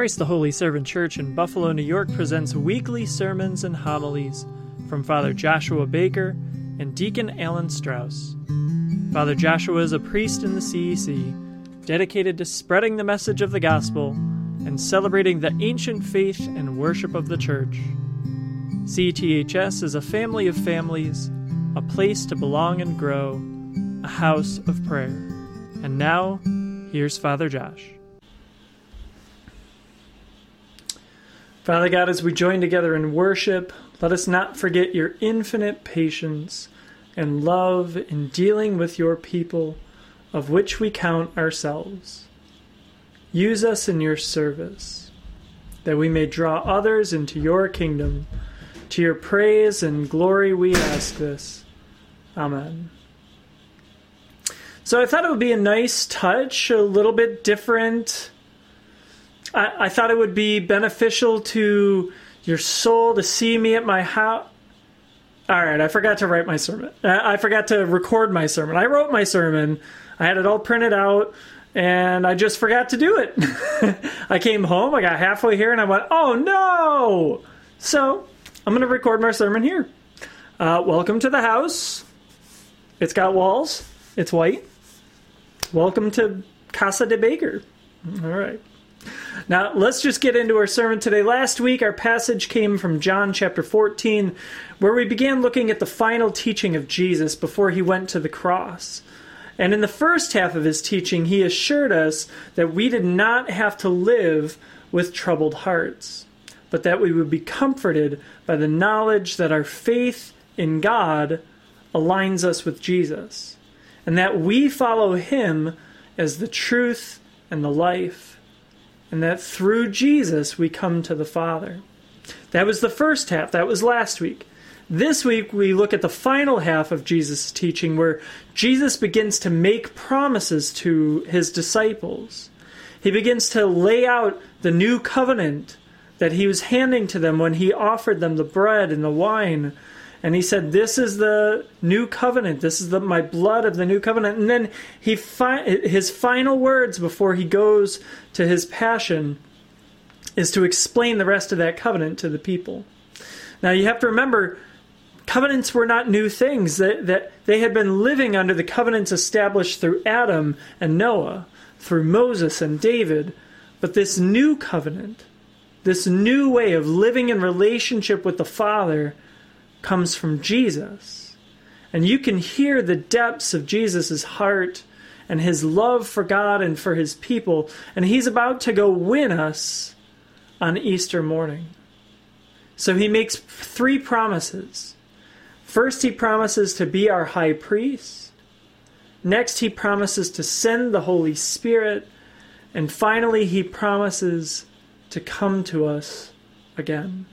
Christ the Holy Servant Church in Buffalo, New York presents weekly sermons and homilies from Father Joshua Baker and Deacon Alan Strauss. Father Joshua is a priest in the CEC, dedicated to spreading the message of the gospel and celebrating the ancient faith and worship of the Church. CTHS is a family of families, a place to belong and grow, a house of prayer. And now, here's Father Josh. Father God, as we join together in worship, let us not forget your infinite patience and love in dealing with your people, of which we count ourselves. Use us in your service, that we may draw others into your kingdom. To your praise and glory we ask this. Amen. So I thought it would be a nice touch, a little bit different I, I thought it would be beneficial to your soul to see me at my house. All right, I forgot to write my sermon. I forgot to record my sermon. I wrote my sermon. I had it all printed out, and I just forgot to do it. I came home, I got halfway here, and I went, "Oh no!" So I'm going to record my sermon here. Uh, welcome to the house. It's got walls. It's white. Welcome to Casa de Baker. All right. Now, let's just get into our sermon today. Last week, our passage came from John chapter 14, where we began looking at the final teaching of Jesus before he went to the cross. And in the first half of his teaching, he assured us that we did not have to live with troubled hearts, but that we would be comforted by the knowledge that our faith in God aligns us with Jesus, and that we follow him as the truth and the life and that through Jesus we come to the Father. That was the first half, that was last week. This week we look at the final half of Jesus' teaching where Jesus begins to make promises to his disciples. He begins to lay out the new covenant that he was handing to them when he offered them the bread and the wine and he said, "This is the new covenant. This is the my blood of the new covenant." And then he fi- his final words before he goes to his passion is to explain the rest of that covenant to the people. Now you have to remember covenants were not new things that, that they had been living under the covenants established through Adam and Noah, through Moses and David, but this new covenant, this new way of living in relationship with the Father comes from Jesus. And you can hear the depths of Jesus' heart and his love for God and for his people. And he's about to go win us on Easter morning. So he makes three promises. First, he promises to be our high priest. Next, he promises to send the Holy Spirit. And finally, he promises to come to us again.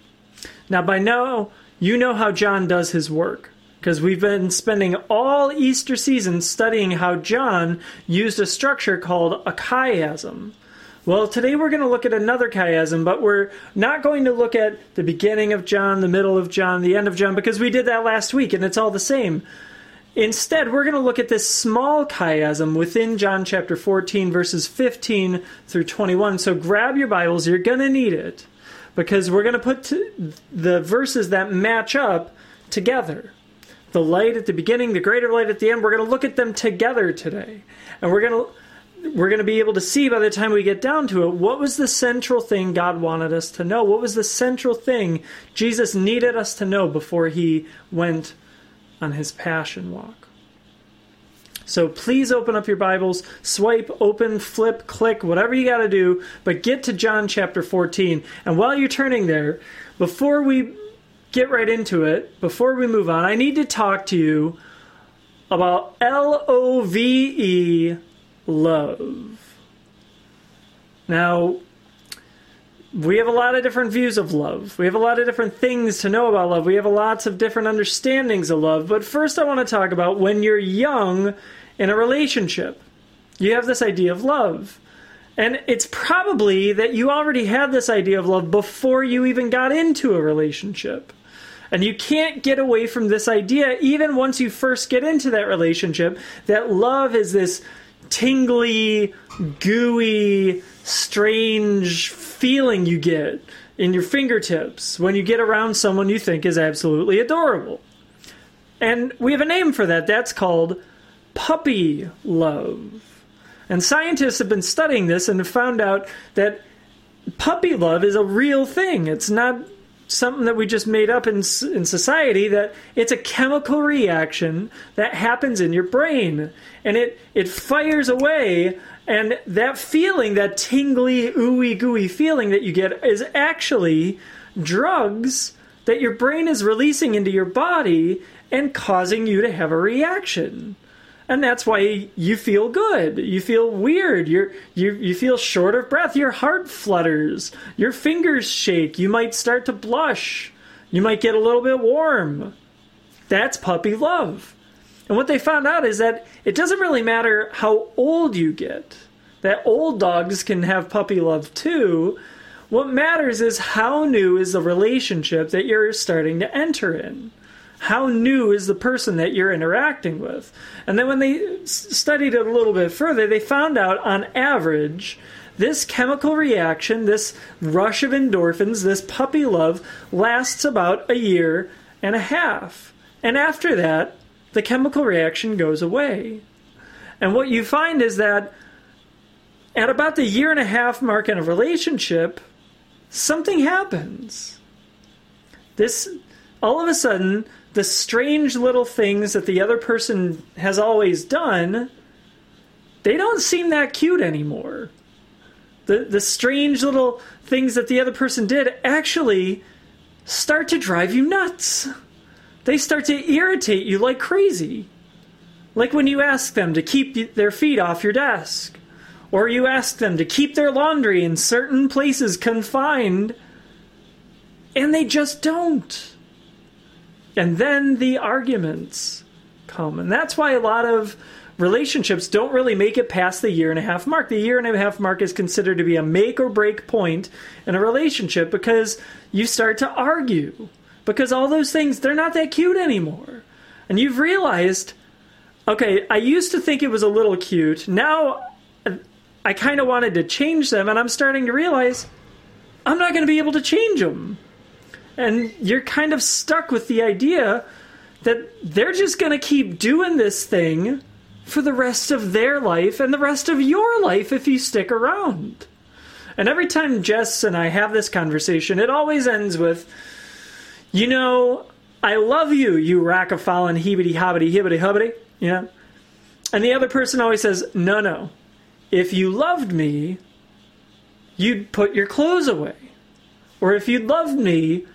Now, by now, you know how John does his work because we've been spending all Easter season studying how John used a structure called a chiasm. Well, today we're going to look at another chiasm, but we're not going to look at the beginning of John, the middle of John, the end of John, because we did that last week and it's all the same. Instead, we're going to look at this small chiasm within John chapter 14, verses 15 through 21. So grab your Bibles, you're going to need it because we're going to put the verses that match up together. The light at the beginning, the greater light at the end, we're going to look at them together today. And we're going to we're going to be able to see by the time we get down to it what was the central thing God wanted us to know? What was the central thing Jesus needed us to know before he went on his passion walk? So please open up your Bibles, swipe, open, flip, click, whatever you got to do, but get to John chapter 14. And while you're turning there, before we get right into it, before we move on, I need to talk to you about L O V E, love. Now, we have a lot of different views of love. We have a lot of different things to know about love. We have lots of different understandings of love. But first, I want to talk about when you're young in a relationship. You have this idea of love. And it's probably that you already had this idea of love before you even got into a relationship. And you can't get away from this idea, even once you first get into that relationship, that love is this tingly, gooey, strange feeling you get in your fingertips when you get around someone you think is absolutely adorable. And we have a name for that. That's called puppy love. And scientists have been studying this and have found out that puppy love is a real thing. It's not something that we just made up in in society that it's a chemical reaction that happens in your brain. And it it fires away. And that feeling that tingly ooey gooey feeling that you get is actually drugs that your brain is releasing into your body and causing you to have a reaction and that's why you feel good. You feel weird. You're you you feel short of breath. Your heart flutters. Your fingers shake. You might start to blush. You might get a little bit warm. That's puppy love. And what they found out is that it doesn't really matter how old you get. That old dogs can have puppy love too. What matters is how new is the relationship that you're starting to enter in how new is the person that you're interacting with? And then when they studied it a little bit further, they found out on average, this chemical reaction, this rush of endorphins, this puppy love, lasts about a year and a half. And after that, the chemical reaction goes away. And what you find is that at about the year and a half mark in a relationship, something happens. This all of a sudden the strange little things that the other person has always done, they don't seem that cute anymore. The the strange little things that the other person did actually start to drive you nuts. They start to irritate you like crazy. Like when you ask them to keep their feet off your desk, or you ask them to keep their laundry in certain places confined, and they just don't. And then the arguments come. And that's why a lot of relationships don't really make it past the year and a half mark. The year and a half mark is considered to be a make or break point in a relationship because you start to argue. Because all those things, they're not that cute anymore. And you've realized, okay, I used to think it was a little cute. Now I kind of wanted to change them, and I'm starting to realize I'm not going to be able to change them and you're kind of stuck with the idea that they're just going to keep doing this thing for the rest of their life and the rest of your life if you stick around. And every time Jess and I have this conversation, it always ends with, you know, I love you, you rack of fallen heebity hobbity hibbity hubbity, you know? And the other person always says, no, no. If you loved me, you'd put your clothes away. Or if you loved me,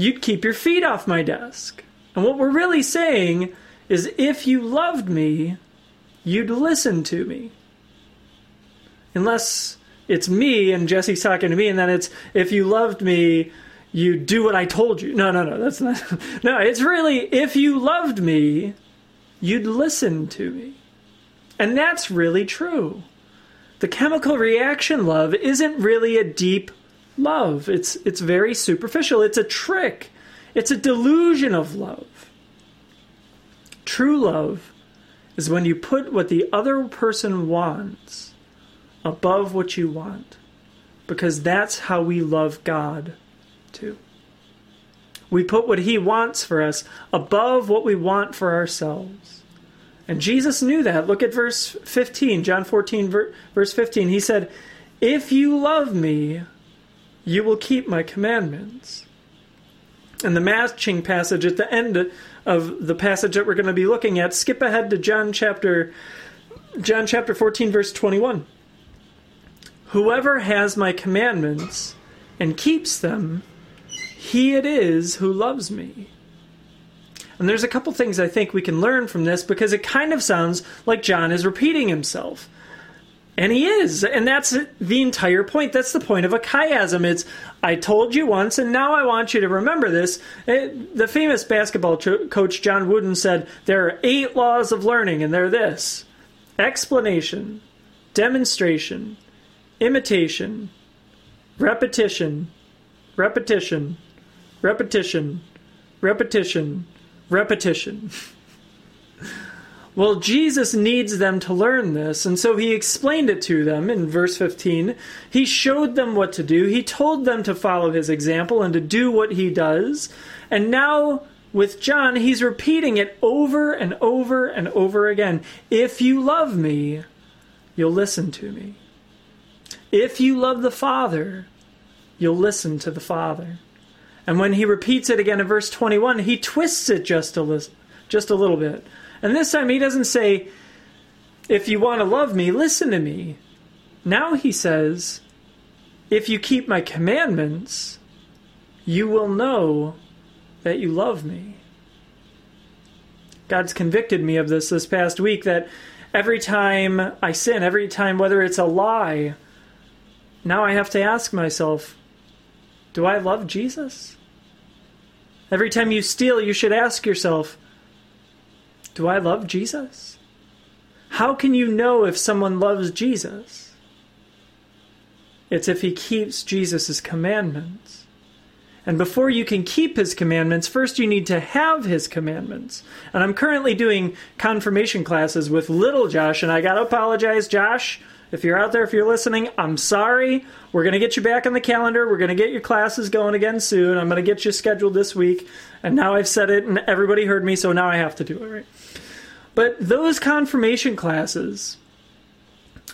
you'd keep your feet off my desk. And what we're really saying is if you loved me, you'd listen to me. Unless it's me and Jesse's talking to me, and then it's if you loved me, you'd do what I told you. No, no, no, that's not. No, it's really if you loved me, you'd listen to me. And that's really true. The chemical reaction love isn't really a deep love. It's it's very superficial. It's a trick. It's a delusion of love. True love is when you put what the other person wants above what you want. Because that's how we love God too. We put what he wants for us above what we want for ourselves. And Jesus knew that. Look at verse 15, John 14, verse 15. He said, If you love me, you will keep my commandments. And the matching passage at the end of the passage that we're going to be looking at, skip ahead to John chapter John chapter 14 verse 21. Whoever has my commandments and keeps them, he it is who loves me. And there's a couple things I think we can learn from this because it kind of sounds like John is repeating himself. And he is. And that's the entire point. That's the point of a chiasm. It's, I told you once, and now I want you to remember this. It, the famous basketball coach John Wooden said, There are eight laws of learning, and they're this explanation, demonstration, imitation, repetition, repetition, repetition, repetition, repetition. Well, Jesus needs them to learn this, and so he explained it to them in verse 15. He showed them what to do, he told them to follow his example and to do what he does. And now, with John, he's repeating it over and over and over again. If you love me, you'll listen to me. If you love the Father, you'll listen to the Father. And when he repeats it again in verse 21, he twists it just a, li- just a little bit. And this time he doesn't say, If you want to love me, listen to me. Now he says, If you keep my commandments, you will know that you love me. God's convicted me of this this past week that every time I sin, every time, whether it's a lie, now I have to ask myself, do I love Jesus? Every time you steal, you should ask yourself, do I love Jesus? How can you know if someone loves Jesus? It's if he keeps Jesus' commandments. And before you can keep his commandments, first you need to have his commandments. And I'm currently doing confirmation classes with little Josh, and I gotta apologize, Josh. If you're out there, if you're listening, I'm sorry. We're going to get you back on the calendar. We're going to get your classes going again soon. I'm going to get you scheduled this week. And now I've said it and everybody heard me, so now I have to do it, right? But those confirmation classes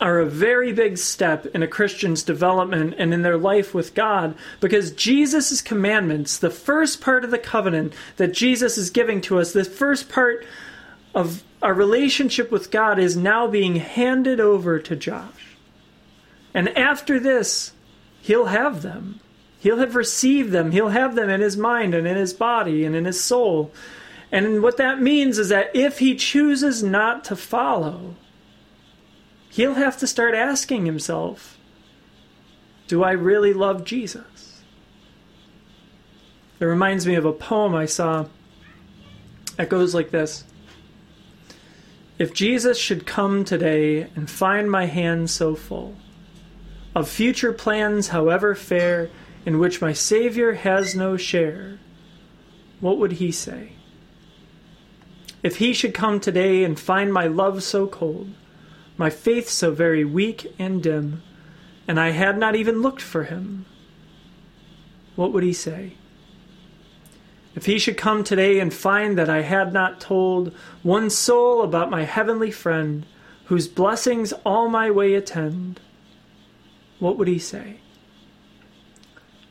are a very big step in a Christian's development and in their life with God because Jesus' commandments, the first part of the covenant that Jesus is giving to us, the first part of our relationship with God is now being handed over to Josh. And after this, he'll have them. He'll have received them. He'll have them in his mind and in his body and in his soul. And what that means is that if he chooses not to follow, he'll have to start asking himself, Do I really love Jesus? It reminds me of a poem I saw that goes like this if Jesus should come today and find my hands so full of future plans, however fair, in which my Savior has no share, what would he say? If he should come today and find my love so cold, my faith so very weak and dim, and I had not even looked for him, what would he say? If he should come today and find that I had not told one soul about my heavenly friend, whose blessings all my way attend, what would he say?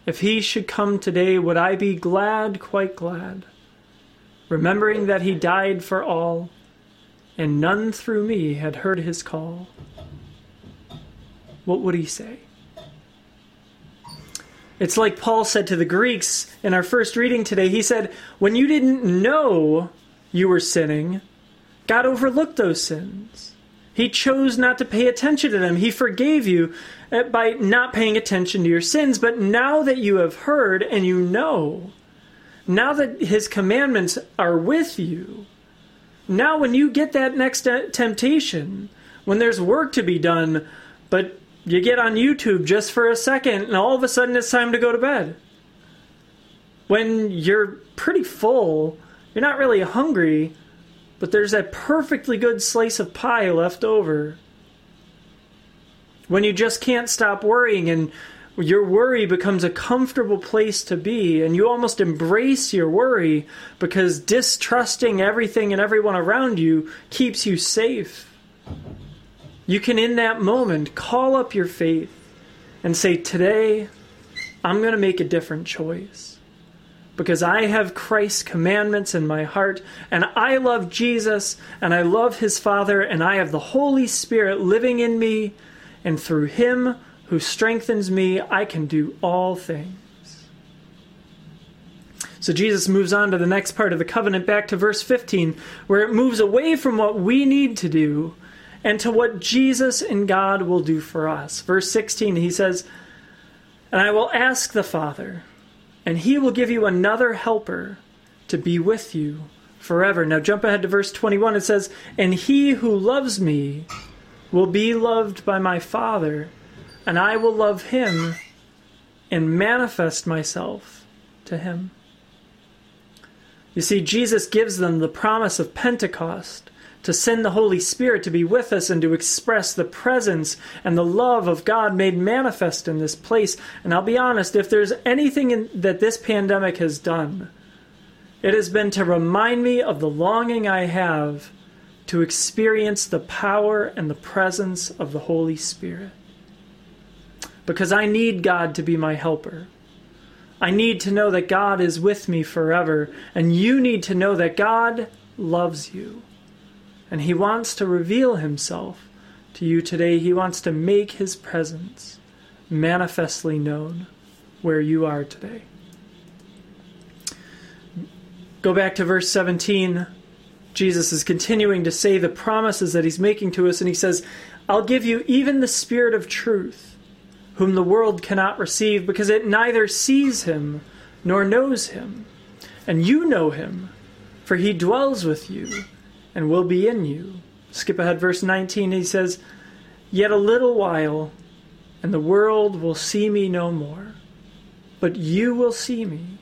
If he should come today, would I be glad, quite glad, remembering that he died for all, and none through me had heard his call? What would he say? It's like Paul said to the Greeks in our first reading today. He said, When you didn't know you were sinning, God overlooked those sins. He chose not to pay attention to them. He forgave you uh, by not paying attention to your sins. But now that you have heard and you know, now that His commandments are with you, now when you get that next uh, temptation, when there's work to be done, but you get on YouTube just for a second, and all of a sudden it's time to go to bed. When you're pretty full, you're not really hungry, but there's that perfectly good slice of pie left over. When you just can't stop worrying and your worry becomes a comfortable place to be, and you almost embrace your worry because distrusting everything and everyone around you keeps you safe. You can, in that moment, call up your faith and say, Today, I'm going to make a different choice. Because I have Christ's commandments in my heart, and I love Jesus, and I love his Father, and I have the Holy Spirit living in me, and through him who strengthens me, I can do all things. So Jesus moves on to the next part of the covenant, back to verse 15, where it moves away from what we need to do and to what Jesus and God will do for us. Verse 16, he says, And I will ask the Father, and he will give you another helper to be with you forever. Now jump ahead to verse 21. It says, And he who loves me will be loved by my Father, and I will love him and manifest myself to him. You see, Jesus gives them the promise of Pentecost to send the Holy Spirit to be with us and to express the presence and the love of God made manifest in this place. And I'll be honest, if there's anything in, that this pandemic has done, it has been to remind me of the longing I have to experience the power and the presence of the Holy Spirit. Because I need God to be my helper. I need to know that God is with me forever, and you need to know that God loves you. And He wants to reveal Himself to you today. He wants to make His presence manifestly known where you are today. Go back to verse 17. Jesus is continuing to say the promises that He's making to us, and He says, I'll give you even the Spirit of truth, whom the world cannot receive, because it neither sees Him nor knows Him. And you know Him, for He dwells with you and will be in you. Skip ahead, verse 19, he says, Yet a little while, and the world will see me no more. But you will see me,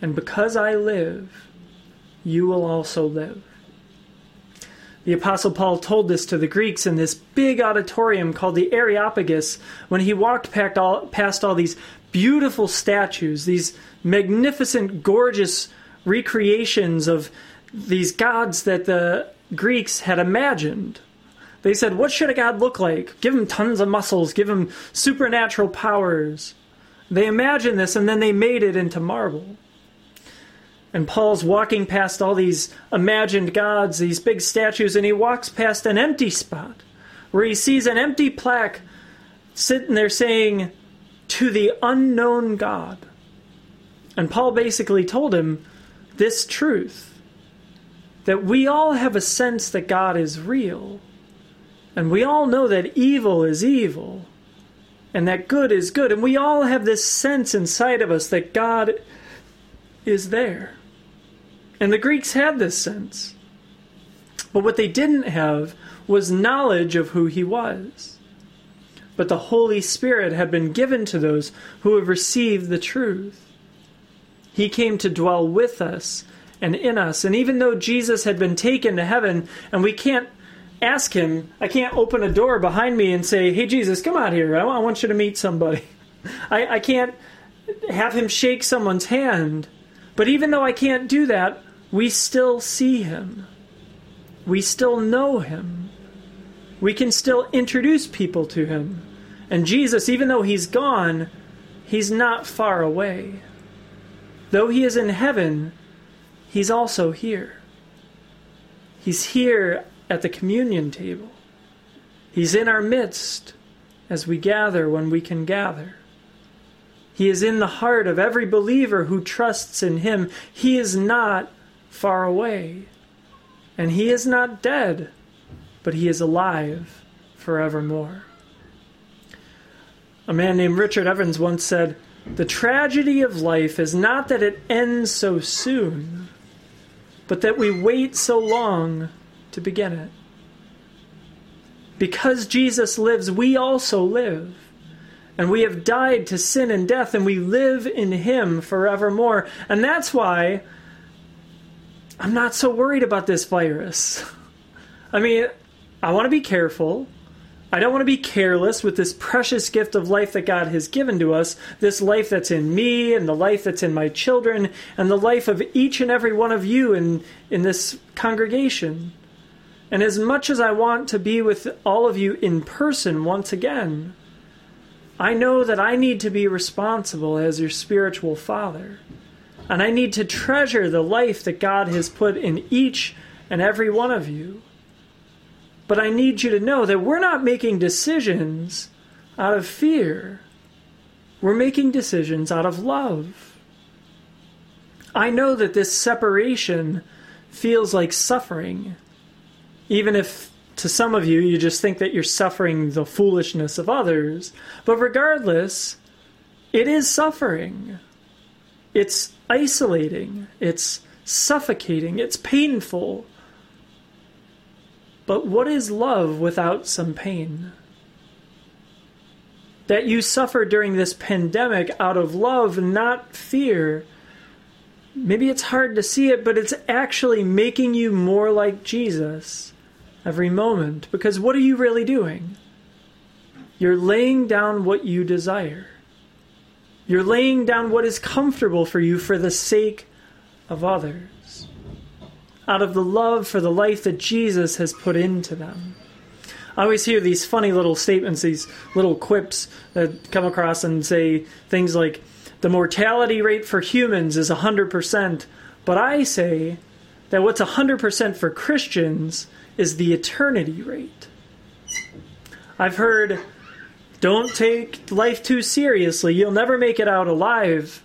and because I live, you will also live. The Apostle Paul told this to the Greeks in this big auditorium called the Areopagus when he walked past all, past all these beautiful statues, these magnificent, gorgeous recreations of these gods that the Greeks had imagined. They said, What should a god look like? Give him tons of muscles, give him supernatural powers. They imagined this and then they made it into marble. And Paul's walking past all these imagined gods, these big statues, and he walks past an empty spot where he sees an empty plaque sitting there saying, To the unknown God. And Paul basically told him this truth that we all have a sense that God is real. And we all know that evil is evil and that good is good. And we all have this sense inside of us that God is there. And the Greeks had this sense. But what they didn't have was knowledge of who he was. But the Holy Spirit had been given to those who have received the truth. He came to dwell with us and in us. And even though Jesus had been taken to heaven, and we can't ask him, I can't open a door behind me and say, Hey, Jesus, come out here. I want you to meet somebody. I, I can't have him shake someone's hand. But even though I can't do that, we still see him. We still know him. We can still introduce people to him. And Jesus, even though he's gone, he's not far away. Though he is in heaven, He's also here. He's here at the communion table. He's in our midst as we gather when we can gather. He is in the heart of every believer who trusts in Him. He is not far away. And He is not dead, but He is alive forevermore. A man named Richard Evans once said, The tragedy of life is not that it ends so soon but that we wait so long to begin it. Because Jesus lives, we also live. And we have died to sin and death, and we live in Him forevermore. And that's why I'm not so worried about this virus. I mean, I want to be careful. I don't want to be careless with this precious gift of life that God has given to us, this life that's in me and the life that's in my children and the life of each and every one of you in, in this congregation. And as much as I want to be with all of you in person once again, I know that I need to be responsible as your spiritual father. And I need to treasure the life that God has put in each and every one of you. But I need you to know that we're not making decisions out of fear. We're making decisions out of love. I know that this separation feels like suffering, even if to some of you you just think that you're suffering the foolishness of others. But regardless, it is suffering. It's isolating. It's suffocating. It's painful. But what is love without some pain? That you suffer during this pandemic out of love, not fear, maybe it's hard to see it, but it's actually making you more like Jesus every moment. Because what are you really doing? You're laying down what you desire. You're laying down what is comfortable for you for the sake of others, out of the love for the life that Jesus has put into them. I always hear these funny little statements, these little quips that come across and say things like, the mortality rate for humans is 100%, but I say that what's 100% for Christians is the eternity rate. I've heard, don't take life too seriously, you'll never make it out alive.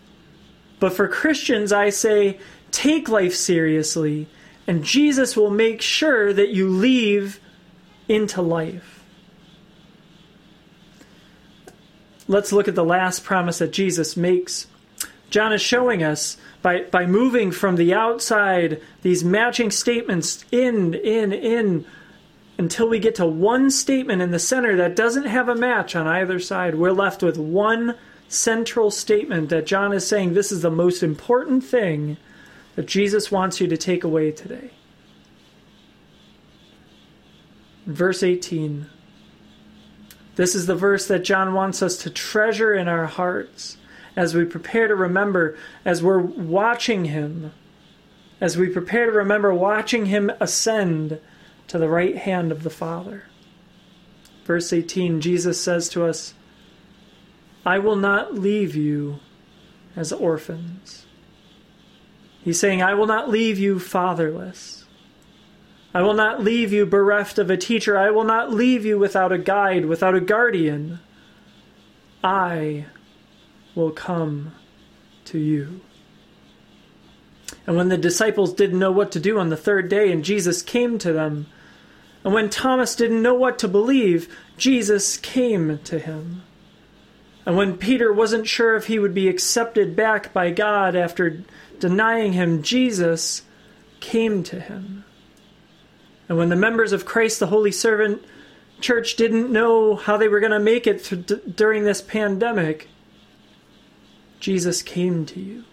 But for Christians, I say, take life seriously, and Jesus will make sure that you leave into life. Let's look at the last promise that Jesus makes. John is showing us by, by moving from the outside, these matching statements in, in, in, until we get to one statement in the center that doesn't have a match on either side. We're left with one central statement that John is saying this is the most important thing that Jesus wants you to take away today. Verse 18. This is the verse that John wants us to treasure in our hearts as we prepare to remember, as we're watching him, as we prepare to remember watching him ascend to the right hand of the Father. Verse 18, Jesus says to us, I will not leave you as orphans. He's saying, I will not leave you fatherless. I will not leave you bereft of a teacher. I will not leave you without a guide, without a guardian. I will come to you. And when the disciples didn't know what to do on the third day, and Jesus came to them, and when Thomas didn't know what to believe, Jesus came to him. And when Peter wasn't sure if he would be accepted back by God after denying him, Jesus came to him. And when the members of Christ the Holy Servant Church didn't know how they were going to make it th- during this pandemic, Jesus came to you.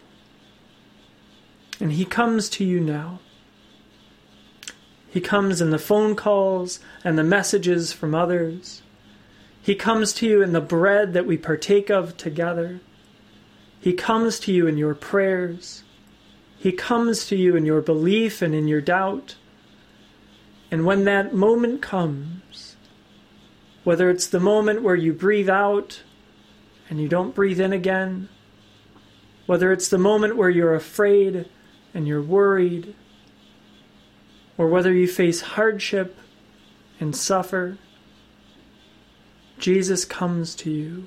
And he comes to you now. He comes in the phone calls and the messages from others. He comes to you in the bread that we partake of together. He comes to you in your prayers. He comes to you in your belief and in your doubt. And when that moment comes, whether it's the moment where you breathe out and you don't breathe in again, whether it's the moment where you're afraid and you're worried, or whether you face hardship and suffer, Jesus comes to you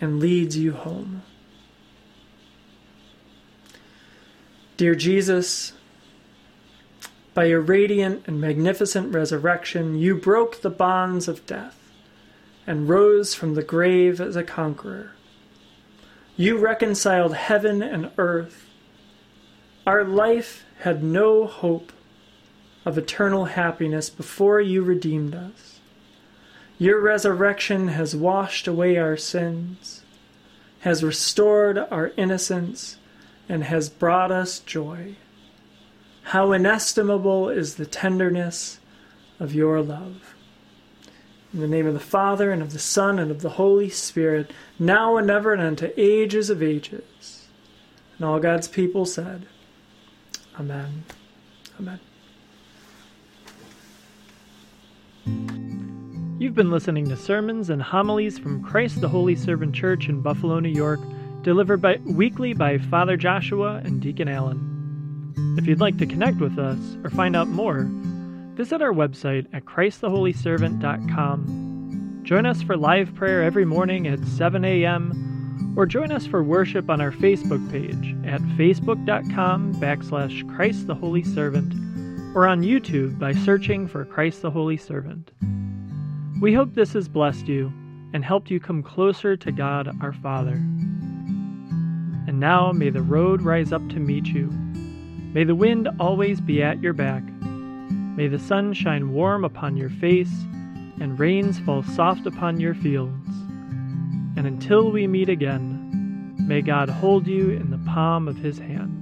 and leads you home. Dear Jesus, by your radiant and magnificent resurrection, you broke the bonds of death and rose from the grave as a conqueror. You reconciled heaven and earth. Our life had no hope of eternal happiness before you redeemed us. Your resurrection has washed away our sins, has restored our innocence, and has brought us joy. How inestimable is the tenderness of your love. In the name of the Father, and of the Son, and of the Holy Spirit, now and ever, and unto ages of ages. And all God's people said, Amen. Amen. You've been listening to sermons and homilies from Christ the Holy Servant Church in Buffalo, New York, delivered by, weekly by Father Joshua and Deacon Alan. If you'd like to connect with us or find out more, visit our website at ChristTheHolyServant.com. Join us for live prayer every morning at 7 a.m. or join us for worship on our Facebook page at facebook.com backslash Christ the Holy Servant or on YouTube by searching for Christ the Holy Servant. We hope this has blessed you and helped you come closer to God our Father. And now may the road rise up to meet you. May the wind always be at your back. May the sun shine warm upon your face, and rains fall soft upon your fields. And until we meet again, may God hold you in the palm of his hand.